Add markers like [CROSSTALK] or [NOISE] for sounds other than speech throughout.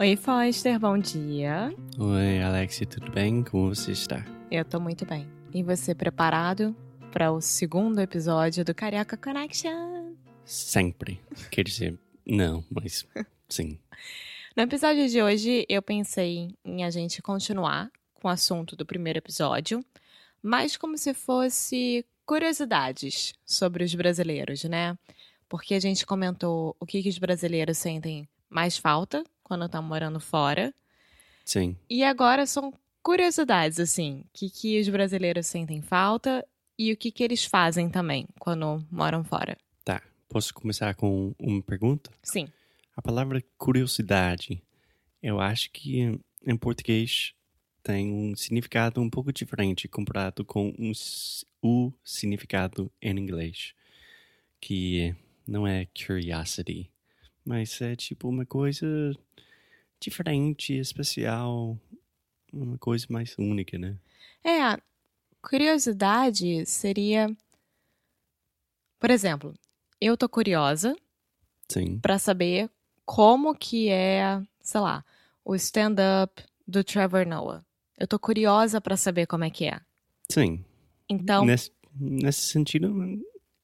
Oi, Foster, bom dia. Oi, Alexia, tudo bem? Como você está? Eu tô muito bem. E você preparado para o segundo episódio do Carioca Connection? Sempre. Quer dizer, não, mas [LAUGHS] sim. No episódio de hoje, eu pensei em a gente continuar com o assunto do primeiro episódio, mas como se fosse curiosidades sobre os brasileiros, né? Porque a gente comentou o que, que os brasileiros sentem mais falta quando estão morando fora. Sim. E agora são curiosidades, assim, o que, que os brasileiros sentem falta e o que, que eles fazem também quando moram fora. Tá. Posso começar com uma pergunta? Sim. A palavra curiosidade, eu acho que em português tem um significado um pouco diferente comparado com um o significado em inglês, que não é curiosity, mas é tipo uma coisa diferente, especial, uma coisa mais única, né? É, curiosidade seria. Por exemplo, eu tô curiosa Sim, pra saber como que é, sei lá, o stand-up do Trevor Noah. Eu tô curiosa pra saber como é que é. sim. Então, Nesse, nesse sentido,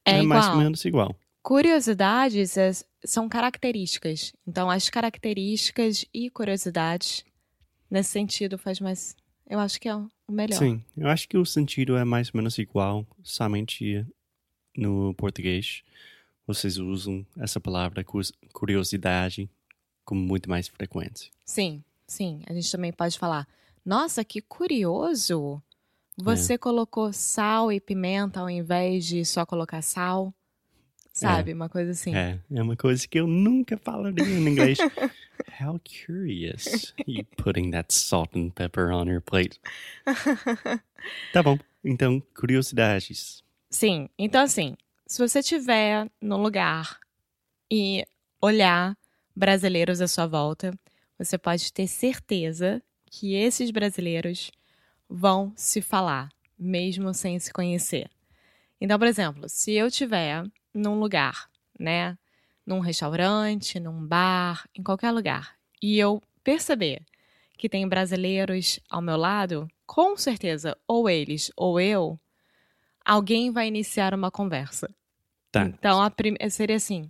é, é, mais ou menos igual. Curiosidades é- são características. Então, as características e curiosidades, nesse sentido, faz mais. Eu acho que é o melhor. Sim, eu acho que o sentido é mais ou menos igual, somente no português vocês usam essa palavra curiosidade com muito mais frequência. Sim, sim. A gente também pode falar: nossa, que curioso! Você colocou sal e pimenta ao invés de só colocar sal. Sabe? Uma coisa assim. É, é uma coisa que eu nunca falaria em inglês. [LAUGHS] How curious you putting that salt and pepper on your plate. [LAUGHS] Tá bom, então curiosidades. Sim, então assim, se você estiver num lugar e olhar brasileiros à sua volta, você pode ter certeza que esses brasileiros vão se falar, mesmo sem se conhecer. Então, por exemplo, se eu estiver num lugar, né, num restaurante, num bar, em qualquer lugar, e eu perceber que tem brasileiros ao meu lado, com certeza, ou eles ou eu, alguém vai iniciar uma conversa. Tá. Então, prim... seria assim: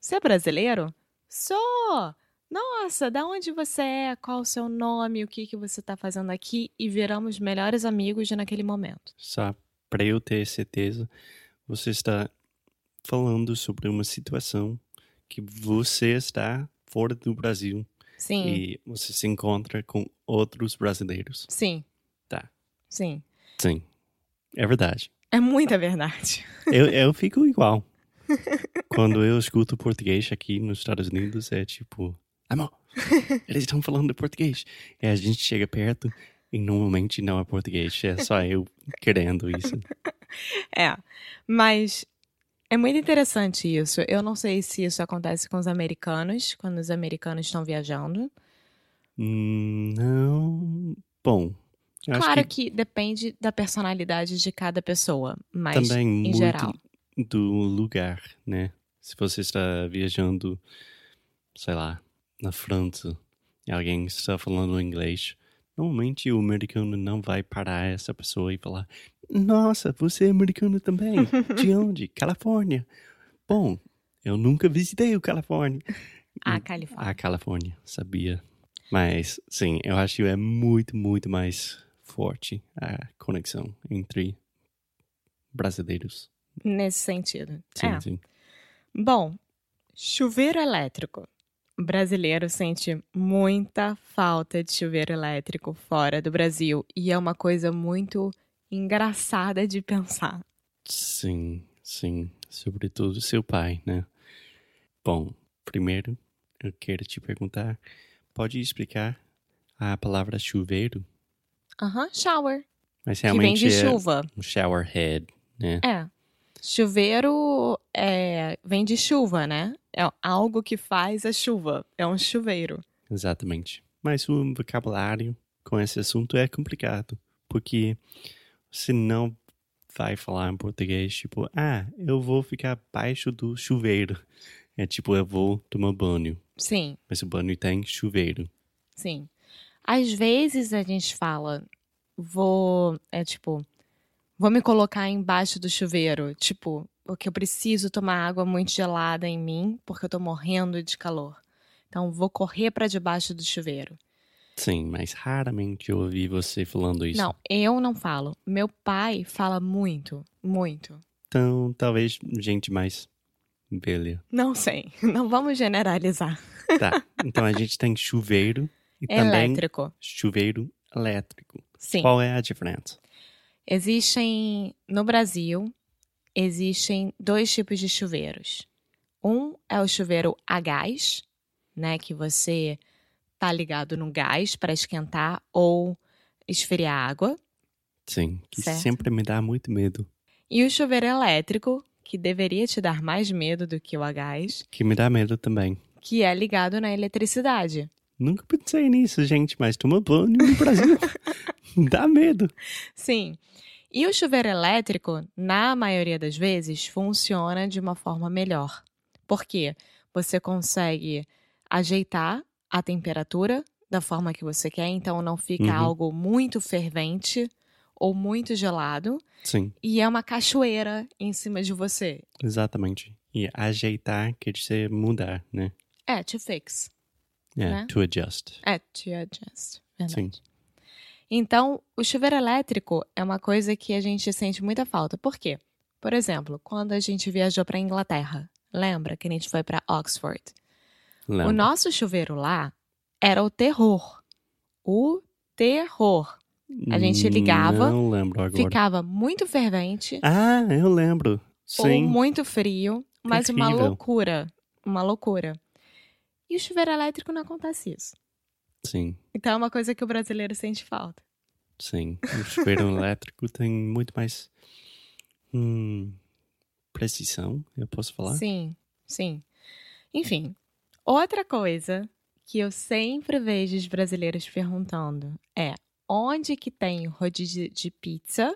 Você é brasileiro? Sou! Nossa, da onde você é? Qual o seu nome? O que, que você está fazendo aqui? E viramos melhores amigos naquele momento. Só para eu ter certeza, você está falando sobre uma situação que você está fora do Brasil Sim, e você se encontra com outros brasileiros. sim. Tá. Sim. Sim, é verdade. É muita verdade. [LAUGHS] Eu, eu fico igual. Quando eu escuto português aqui nos Estados Unidos, é tipo, amor, eles estão falando português. E a gente chega perto e normalmente não é português, é só eu querendo isso. É. Mas é muito interessante isso. Eu não sei se isso acontece com os americanos, quando os americanos estão viajando. Hum, Não. Bom, Claro que que depende da personalidade de cada pessoa, mas também em muito geral. do lugar, né? Se você está viajando, sei lá, na França e alguém está falando inglês, normalmente o americano não vai parar essa pessoa e falar: Nossa, você é americano também? De [LAUGHS] onde? Califórnia. Bom, eu nunca visitei o Califórnia. A Califórnia. A Califórnia, sabia. Mas, sim, eu acho que é muito, muito mais forte a conexão entre brasileiros nesse sentido. Sim, é. sim. Bom, chuveiro elétrico. O brasileiro sente muita falta de chuveiro elétrico fora do Brasil e é uma coisa muito engraçada de pensar. Sim, sim. Sobretudo seu pai, né? Bom, primeiro eu quero te perguntar: pode explicar a palavra chuveiro? Aham, shower. Mas Que vem realmente de é chuva. um shower head, né? É. Chuveiro é, vem de chuva, né? É algo que faz a chuva. É um chuveiro. Exatamente. Mas o vocabulário com esse assunto é complicado, porque você não vai falar em português tipo, ah, eu vou ficar abaixo do chuveiro. É tipo, eu vou tomar banho, Sim, mas o banho tem chuveiro. sim. Às vezes a gente fala, vou. É tipo, vou me colocar embaixo do chuveiro. Tipo, porque eu preciso tomar água muito gelada em mim, porque eu tô morrendo de calor. Então, vou correr pra debaixo do chuveiro. Sim, mas raramente eu ouvi você falando isso. Não, eu não falo. Meu pai fala muito, muito. Então, talvez gente mais velha. Não sei. [LAUGHS] Não vamos generalizar. Tá, então a gente tem chuveiro e [LAUGHS] também Elétrico. chuveiro elétrico. Sim. Qual é a diferença? Existem, no Brasil, existem dois tipos de chuveiros. Um é o chuveiro a gás, né, que você tá ligado no gás para esquentar ou esfriar água. Sim, que Certo. sempre me dá muito medo. E o chuveiro elétrico, que deveria te dar mais medo do que o a gás, Que me dá medo também. que é ligado na eletricidade. Nunca pensei nisso, gente, mas tomar banho no Brasil [LAUGHS] dá medo. Sim. E o chuveiro elétrico, na maioria das vezes, funciona de uma forma melhor. Por quê? Você consegue ajeitar a temperatura da forma que você quer, então não fica Uhum. algo muito fervente ou muito gelado, Sim, e é uma cachoeira em cima de você. exatamente. E ajeitar quer dizer mudar, né? É, to fix. É, Né? to adjust. É, to adjust. Verdade. Sim. Então, o chuveiro elétrico é uma coisa que a gente sente muita falta. Por quê? Por exemplo, quando a gente viajou para Inglaterra, lembra que a gente foi para Oxford? Lembra? O nosso chuveiro lá era o terror. O terror. a gente ligava, Não lembro agora. Ficava muito fervente Ah, eu lembro. ou Sim. muito frio, mas uma Terrível. loucura. Uma loucura. E o chuveiro elétrico não acontece isso. Sim, Então é uma coisa que o brasileiro sente falta. sim. O chuveiro [LAUGHS] elétrico tem muito mais hum, precisão, eu posso falar? Sim, sim. Enfim, outra coisa que eu sempre vejo os brasileiros perguntando é onde que tem rodízio de pizza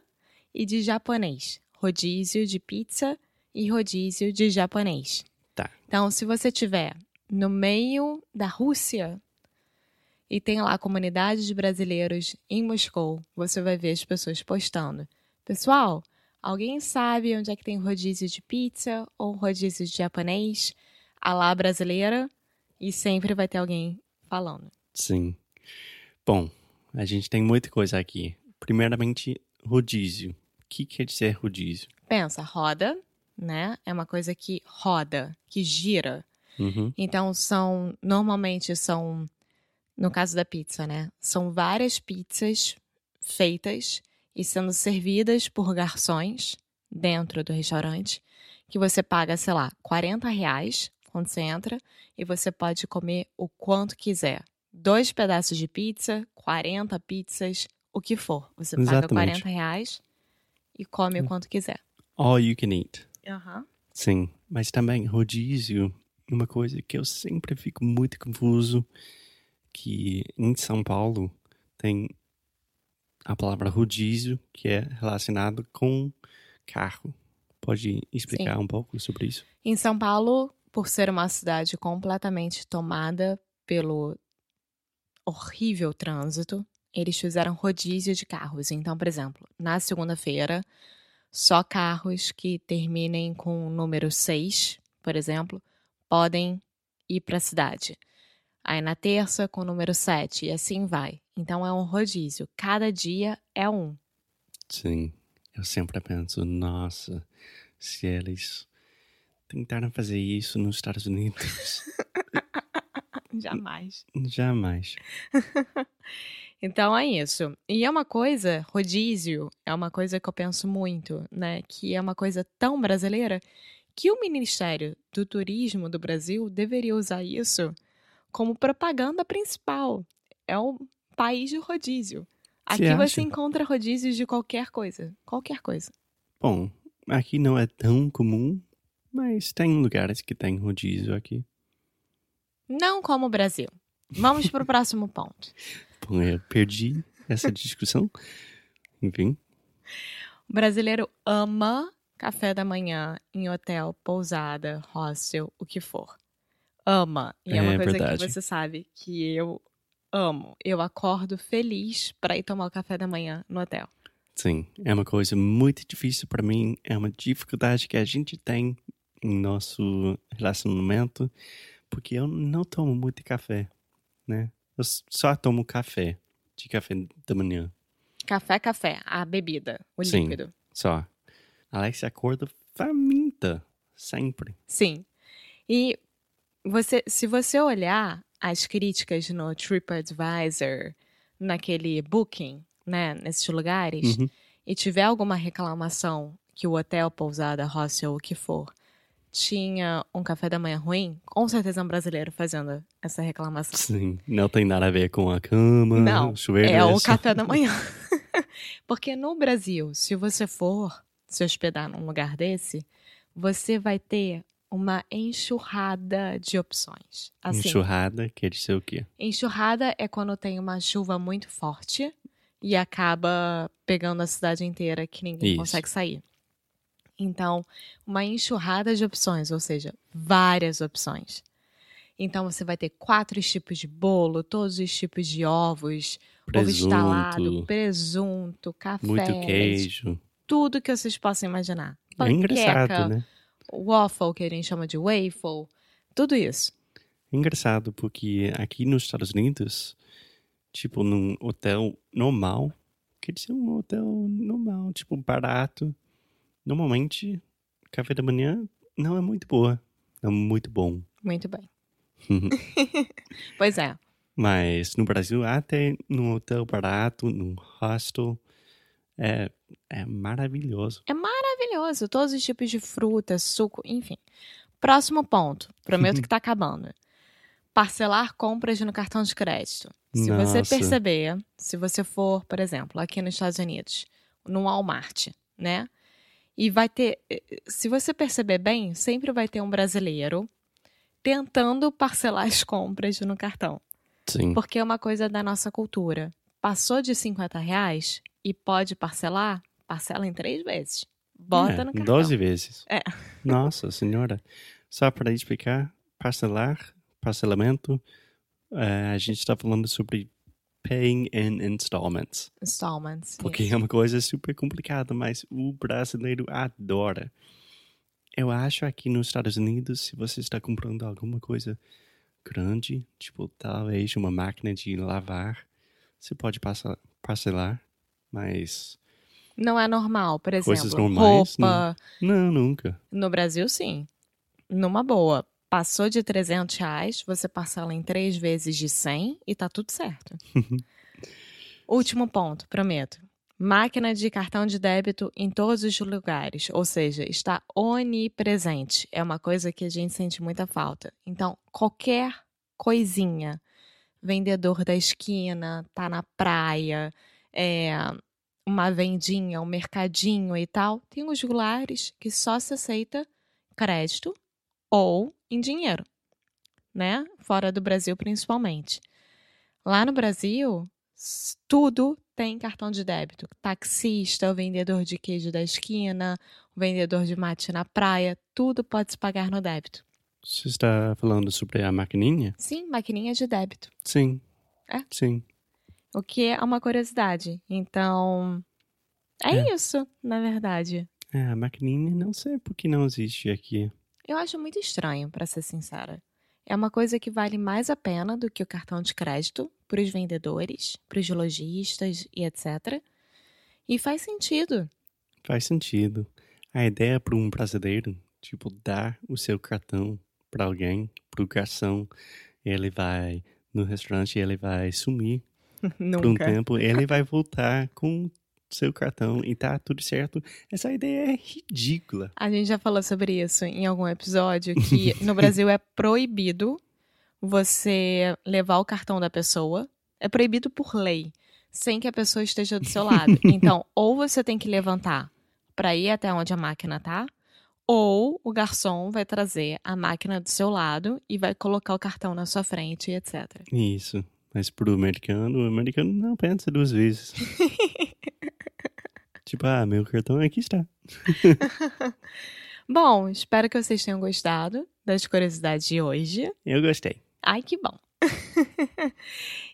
e de japonês? Rodízio de pizza e rodízio de japonês. Tá. Então, se você tiver no meio da Rússia e tem lá a comunidade de brasileiros em Moscou, você vai ver as pessoas postando. Pessoal, alguém sabe onde é que tem rodízio de pizza ou rodízio de japonês? A lá brasileira? E sempre vai ter alguém falando. Sim. Bom, a gente tem muita coisa aqui. Primeiramente, rodízio. O que quer dizer rodízio? Pensa, roda, né? É uma coisa que roda, que gira. Uhum. Então são normalmente são no caso da pizza, né? São várias pizzas feitas e sendo servidas por garçons dentro do restaurante que você paga, sei lá, 40 reais quando você entra e você pode comer o quanto quiser. Dois pedaços de pizza, 40 pizzas, o que for. Você paga Exatamente. 40 reais e come o quanto quiser. All you can eat. Aham. Sim, mas também rodízio, uma coisa que eu sempre fico muito confuso, que em São Paulo tem a palavra rodízio, que é relacionado com carro. Pode explicar um pouco sobre isso? Em São Paulo, por ser uma cidade completamente tomada pelo horrível trânsito, eles fizeram rodízio de carros. Então, por exemplo, na segunda-feira, só carros que terminem com o número 6, por exemplo, podem ir para a cidade. Aí na terça, com o número 7, e assim vai. Então é um rodízio. Cada dia é um. Sim, eu sempre penso, nossa, se eles tentaram fazer isso nos Estados Unidos. [LAUGHS] Jamais. Jamais. [LAUGHS] Então é isso. E é uma coisa, rodízio, é uma coisa que eu penso muito, né? Que é uma coisa tão brasileira que o Ministério do Turismo do Brasil deveria usar isso como propaganda principal. É o país de rodízio. Aqui Você você encontra rodízios de qualquer coisa. Qualquer coisa. Bom, aqui não é tão comum, mas tem lugares que tem rodízio aqui. Não como o Brasil. Vamos para o próximo ponto. [LAUGHS] Bom, eu perdi essa discussão. Enfim, O brasileiro ama café da manhã em hotel, pousada, hostel, o que for. Ama. E é, uma É coisa verdade. que você sabe que eu amo. Eu acordo feliz para ir tomar o café da manhã no hotel. sim, é uma coisa muito difícil para mim. É uma dificuldade que a gente tem em nosso relacionamento, porque eu não tomo muito café, né? Eu só tomo café, de café da manhã, Café, café, a bebida, o Sim. líquido. só. Alex acorda faminta, sempre. Sim. E você, se você olhar as críticas no TripAdvisor, naquele Booking, né, nesses lugares, Uhum. e tiver alguma reclamação que o hotel, pousada, hostel, o que for, tinha um café da manhã ruim, com certeza é um brasileiro fazendo essa reclamação. Sim, não tem nada a ver com a cama, Não, o chuveiro. É o café da manhã. [LAUGHS] [LAUGHS] Porque no Brasil, se você for se hospedar num lugar desse, você vai ter uma enxurrada de opções. Assim, Enxurrada quer dizer o quê? enxurrada é quando tem uma chuva muito forte e acaba pegando a cidade inteira que ninguém Isso. consegue sair. Então, uma enxurrada de opções, ou seja, várias opções. Então, você vai ter quatro tipos de bolo, todos os tipos de ovos, ovo estalado, Presunto, presunto, café, muito queijo. tudo que vocês possam imaginar. É engraçado, Panqueca, né? waffle, que a gente chama de waffle, tudo isso. É engraçado porque aqui nos Estados Unidos, tipo, num hotel normal, quer dizer um hotel normal, tipo, barato, normalmente, café da manhã não é muito boa. É muito bom. Muito bem. [LAUGHS] Pois é. Mas no Brasil, até num hotel barato, num hostel, é, é maravilhoso. Maravilhoso. Todos os tipos de fruta, suco, enfim. Próximo ponto. Prometo que tá [LAUGHS] acabando. Parcelar compras no cartão de crédito. Se você Nossa. perceber, se você for, por exemplo, aqui nos Estados Unidos, no Walmart, né? E vai ter. Se você perceber bem, sempre vai ter um brasileiro tentando parcelar as compras no cartão. Sim. Porque é uma coisa da nossa cultura. Passou de 50 reais e pode parcelar, parcela em três vezes. Bota é, no cartão. 12 vezes. É. Nossa senhora. Só para explicar, parcelar, parcelamento, eh, a gente está falando sobre paying in installments. Installments. Porque isso. é uma coisa super complicada, mas o brasileiro adora. Eu acho aqui nos Estados Unidos, se você está comprando alguma coisa grande, tipo talvez uma máquina de lavar, você pode passa- parcelar, mas Não é normal, por exemplo, Coisas normais, roupa. não, nunca. No Brasil, sim. Numa boa. Passou de 300 reais, você parcela em três vezes de 100 e tá tudo certo. [LAUGHS] Último ponto, prometo. Máquina de cartão de débito em todos os lugares, ou seja, está onipresente. É uma coisa que a gente sente muita falta. Então, qualquer coisinha, vendedor da esquina, tá na praia, é, uma vendinha, um mercadinho e tal, tem os lugares que só se aceita crédito ou em dinheiro, né? Fora do Brasil, principalmente. Lá no Brasil, tudo tem cartão de débito. Taxista, o vendedor de queijo da esquina, o vendedor de mate na praia, tudo pode se pagar no débito. Você está falando sobre a maquininha? Sim, maquininha de débito. Sim. É? Sim. O que é uma curiosidade. Então, é, É. isso, na verdade. É, a maquininha não sei por que não existe aqui. Eu acho muito estranho, pra ser sincera. É uma coisa que vale mais a pena do que o cartão de crédito para os vendedores, para os lojistas e etc. E faz sentido. Faz sentido. A ideia para um brasileiro, tipo, dar o seu cartão para alguém, para o garçom, ele vai no restaurante, ele vai sumir [LAUGHS] por um tempo, ele vai voltar com seu cartão e tá tudo certo. Essa ideia é ridícula. A gente já falou sobre isso em algum episódio, que [LAUGHS] no Brasil é proibido você levar o cartão da pessoa. É proibido por lei, sem que a pessoa esteja do seu lado. [LAUGHS] Então, ou você tem que levantar para ir até onde a máquina tá, ou o garçom vai trazer a máquina do seu lado e vai colocar o cartão na sua frente, etc. Isso. Mas pro americano, o americano não pensa duas vezes. [LAUGHS] tipo, ah, meu cartão aqui está. [LAUGHS] Bom, espero que vocês tenham gostado das curiosidades de hoje. Eu gostei. Ai, que bom! [LAUGHS]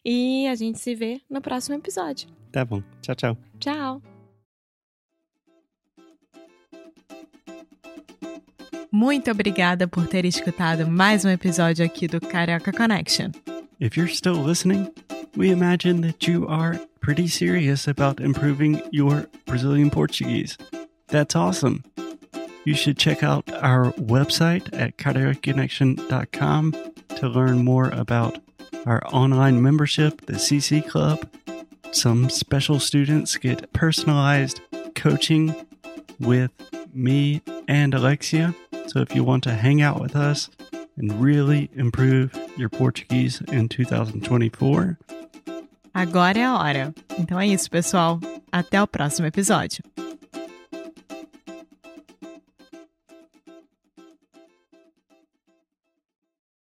e a gente se vê no próximo episódio. Tá bom. Tchau, tchau. Tchau! Muito obrigada por ter escutado mais um episódio aqui do Carioca Connection. If you're still listening, we imagine that you are pretty serious about improving your Brazilian Portuguese. That's awesome. You should check out our website at cariocaconnection.com to learn more about our online membership, the CC Club. Some special students get personalized coaching with me and Alexia. So if you want to hang out with us and really improve your Portuguese in 2024, Agora é a hora. Então é isso, pessoal. Até o próximo episódio.